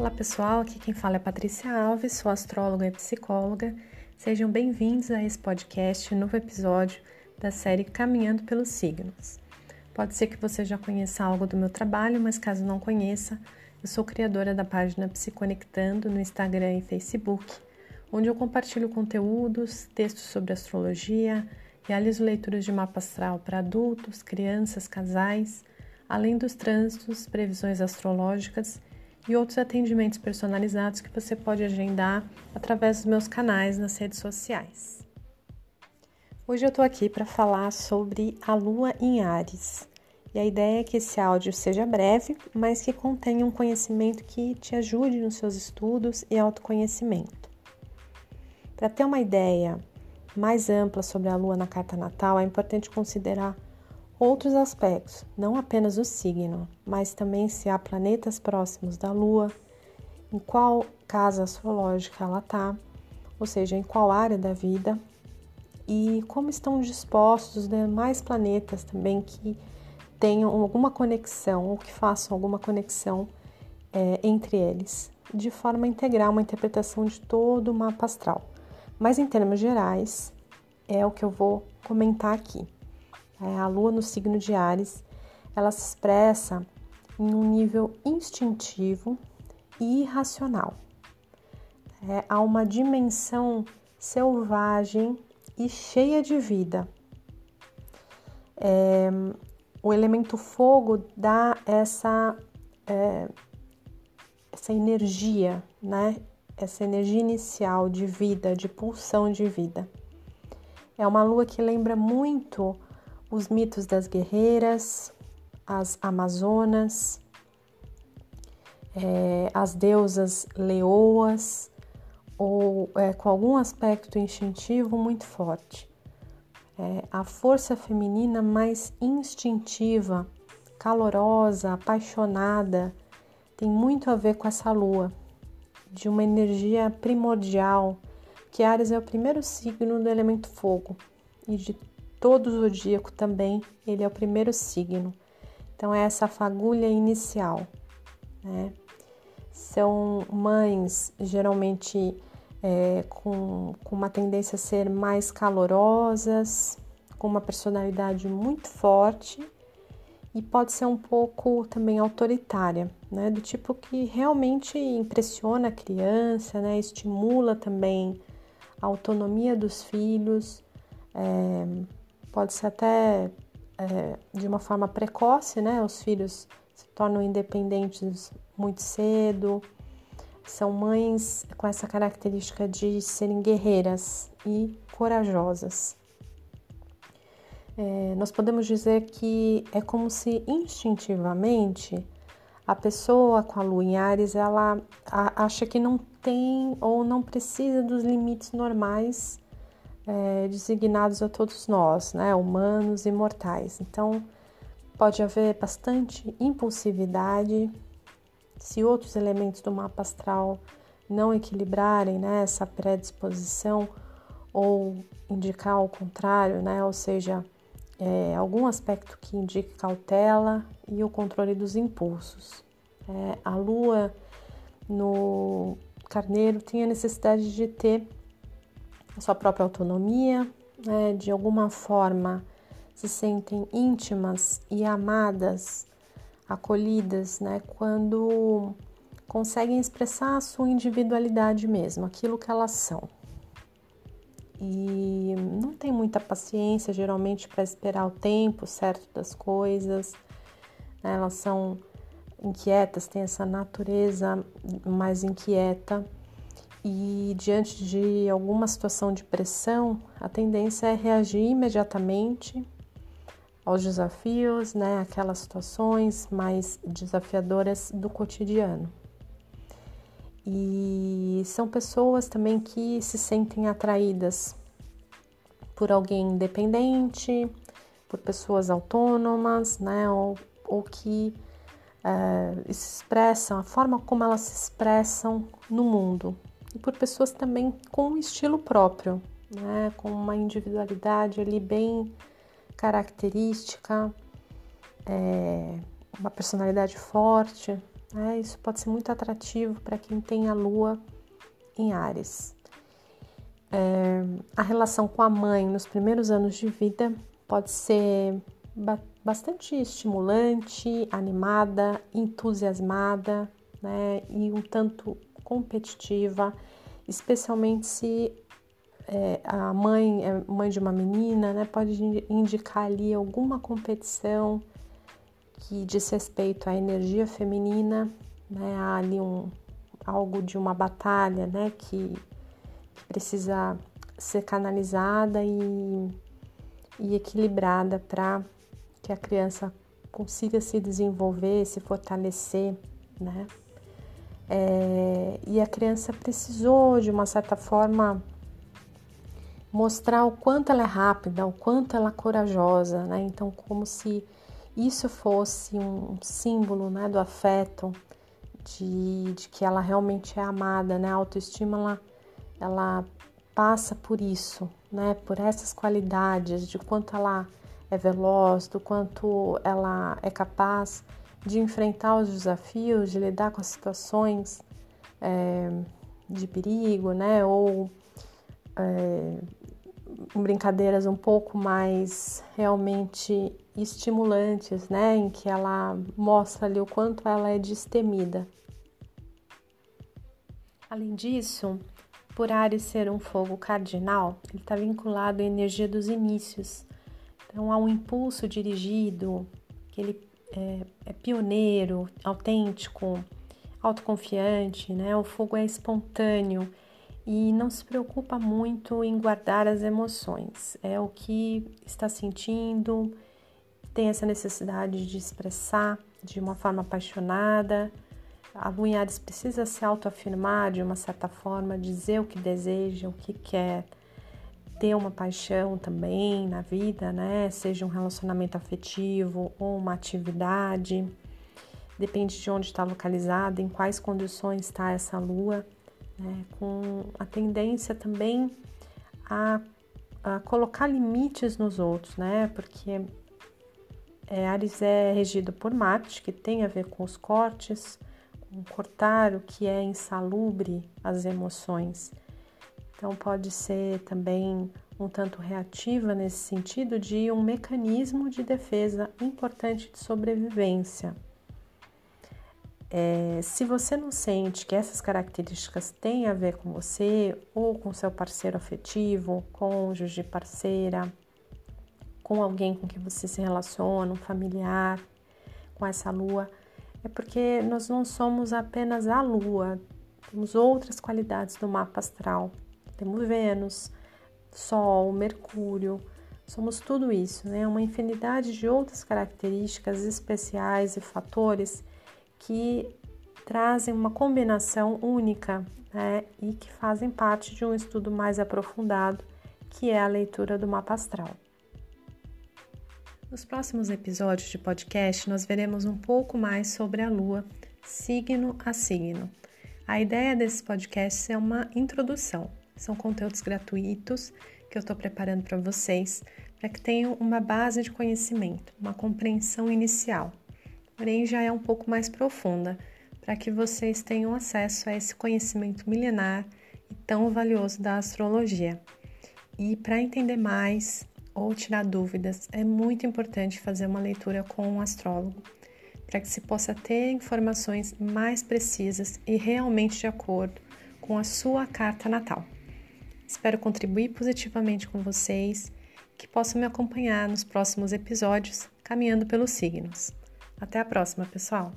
Olá pessoal, aqui quem fala é Patrícia Alves, sou astróloga e psicóloga. Sejam bem-vindos a esse podcast, novo episódio da série Caminhando pelos Signos. Pode ser que você já conheça algo do meu trabalho, mas caso não conheça, eu sou criadora da página Psiconectando no Instagram e Facebook, onde eu compartilho conteúdos, textos sobre astrologia, realizo leituras de mapa astral para adultos, crianças, casais, além dos trânsitos, previsões astrológicas e outros atendimentos personalizados que você pode agendar através dos meus canais nas redes sociais. Hoje eu estou aqui para falar sobre a Lua em Ares. E a ideia é que esse áudio seja breve, mas que contenha um conhecimento que te ajude nos seus estudos e autoconhecimento. Para ter uma ideia mais ampla sobre a Lua na carta natal, é importante considerar outros aspectos, não apenas o signo, mas também se há planetas próximos da Lua, em qual casa astrológica ela está, ou seja, em qual área da vida, e como estão dispostos os demais planetas também que tenham alguma conexão ou que façam alguma conexão é, entre eles, de forma a integrar uma interpretação de todo o mapa astral. Mas em termos gerais, é o que eu vou comentar aqui. É, a lua no signo de Ares, ela se expressa em um nível instintivo e irracional. É, há uma dimensão selvagem e cheia de vida. É, o elemento fogo dá essa, é, essa energia, né? Essa energia inicial de vida, de pulsão de vida. É uma lua que lembra muito os mitos das guerreiras, as amazonas, é, as deusas leoas, ou é, com algum aspecto instintivo muito forte. É, a força feminina mais instintiva, calorosa, apaixonada, tem muito a ver com essa lua, de uma energia primordial, que Ares é o primeiro signo do elemento fogo e de todo o zodíaco também, ele é o primeiro signo. Então, é essa fagulha inicial, né? São mães geralmente é, com, com uma tendência a ser mais calorosas, com uma personalidade muito forte e pode ser um pouco também autoritária, né? Do tipo que realmente impressiona a criança, né? Estimula também a autonomia dos filhos. É, pode ser até é, de uma forma precoce, né? Os filhos se tornam independentes muito cedo, são mães com essa característica de serem guerreiras e corajosas. É, nós podemos dizer que é como se instintivamente a pessoa com a lua em Ares ela acha que não tem ou não precisa dos limites normais é, designados a todos nós, né, humanos e mortais. Então, pode haver bastante impulsividade se outros elementos do mapa astral não equilibrarem né, essa predisposição ou indicar o contrário, né, ou seja, é, algum aspecto que indique cautela e o controle dos impulsos. É, a lua no carneiro tem a necessidade de ter a sua própria autonomia, né, de alguma forma se sentem íntimas e amadas, acolhidas, né, quando conseguem expressar a sua individualidade mesmo, aquilo que elas são. E não tem muita paciência, geralmente, para esperar o tempo certo das coisas. Né? Elas são inquietas, têm essa natureza mais inquieta e diante de alguma situação de pressão, a tendência é reagir imediatamente aos desafios, né, aquelas situações mais desafiadoras do cotidiano. E são pessoas também que se sentem atraídas por alguém independente, por pessoas autônomas, né, ou, ou que uh, expressam, a forma como elas se expressam no mundo, e por pessoas também com um estilo próprio, né, com uma individualidade ali bem característica, é, uma personalidade forte, Né? Isso pode ser muito atrativo para quem tem a lua em Ares. É, a relação com a mãe nos primeiros anos de vida pode ser bastante estimulante, animada, entusiasmada, né? E um tanto competitiva, especialmente se é, a mãe é mãe de uma menina, né? Pode indicar ali alguma competição que diz respeito à energia feminina, né? Há ali um, algo de uma batalha, né? Que, que precisa ser canalizada e, e equilibrada para que a criança consiga se desenvolver, se fortalecer, né? É, e a criança precisou, de uma certa forma, mostrar o quanto ela é rápida, o quanto ela é corajosa, né? Então, como se isso fosse um símbolo, né, do afeto, de, de que ela realmente é amada, né? A autoestima, ela, ela passa por isso, né? Por essas qualidades, de quanto ela é veloz, do quanto ela é capaz de enfrentar os desafios, de lidar com as situações é, de perigo, né? Ou é, brincadeiras um pouco mais realmente estimulantes, né? Em que ela mostra ali o quanto ela é destemida. Além disso, por Ares ser um fogo cardinal, ele está vinculado à energia dos inícios. Então há um impulso dirigido, que ele é, é pioneiro, autêntico, autoconfiante, né? O fogo é espontâneo e não se preocupa muito em guardar as emoções. É o que está sentindo, tem essa necessidade de expressar de uma forma apaixonada. A Lua precisa se autoafirmar de uma certa forma, dizer o que deseja, o que quer ter uma paixão também na vida, né? Seja um relacionamento afetivo ou uma atividade. Depende de onde está localizada, em quais condições está essa lua, né? com a tendência também a, a colocar limites nos outros, né? Porque é, Ares é regido por Marte, que tem a ver com os cortes, com cortar o que é insalubre as emoções. Então, pode ser também um tanto reativa nesse sentido de um mecanismo de defesa importante de sobrevivência. É, se você não sente que essas características têm a ver com você ou com seu parceiro afetivo, cônjuge, parceira, com alguém com quem você se relaciona, um familiar, com essa lua, é porque nós não somos apenas a lua, temos outras qualidades do mapa astral temos Vênus, Sol, Mercúrio, somos tudo isso, né? Uma infinidade de outras características especiais e fatores que trazem uma combinação única, né? E que fazem parte de um estudo mais aprofundado, que é a leitura do mapa astral. Nos próximos episódios de podcast, nós veremos um pouco mais sobre a Lua, signo a signo. A ideia desses podcasts é uma introdução, são conteúdos gratuitos que eu estou preparando para vocês, para que tenham uma base de conhecimento, uma compreensão inicial. Porém, já é um pouco mais profunda, para que vocês tenham acesso a esse conhecimento milenar e tão valioso da astrologia. E para entender mais ou tirar dúvidas, é muito importante fazer uma leitura com um astrólogo, para que se possa ter informações mais precisas e realmente de acordo com a sua carta natal. Espero contribuir positivamente com vocês, que possam me acompanhar nos próximos episódios caminhando pelos signos. Até a próxima, pessoal!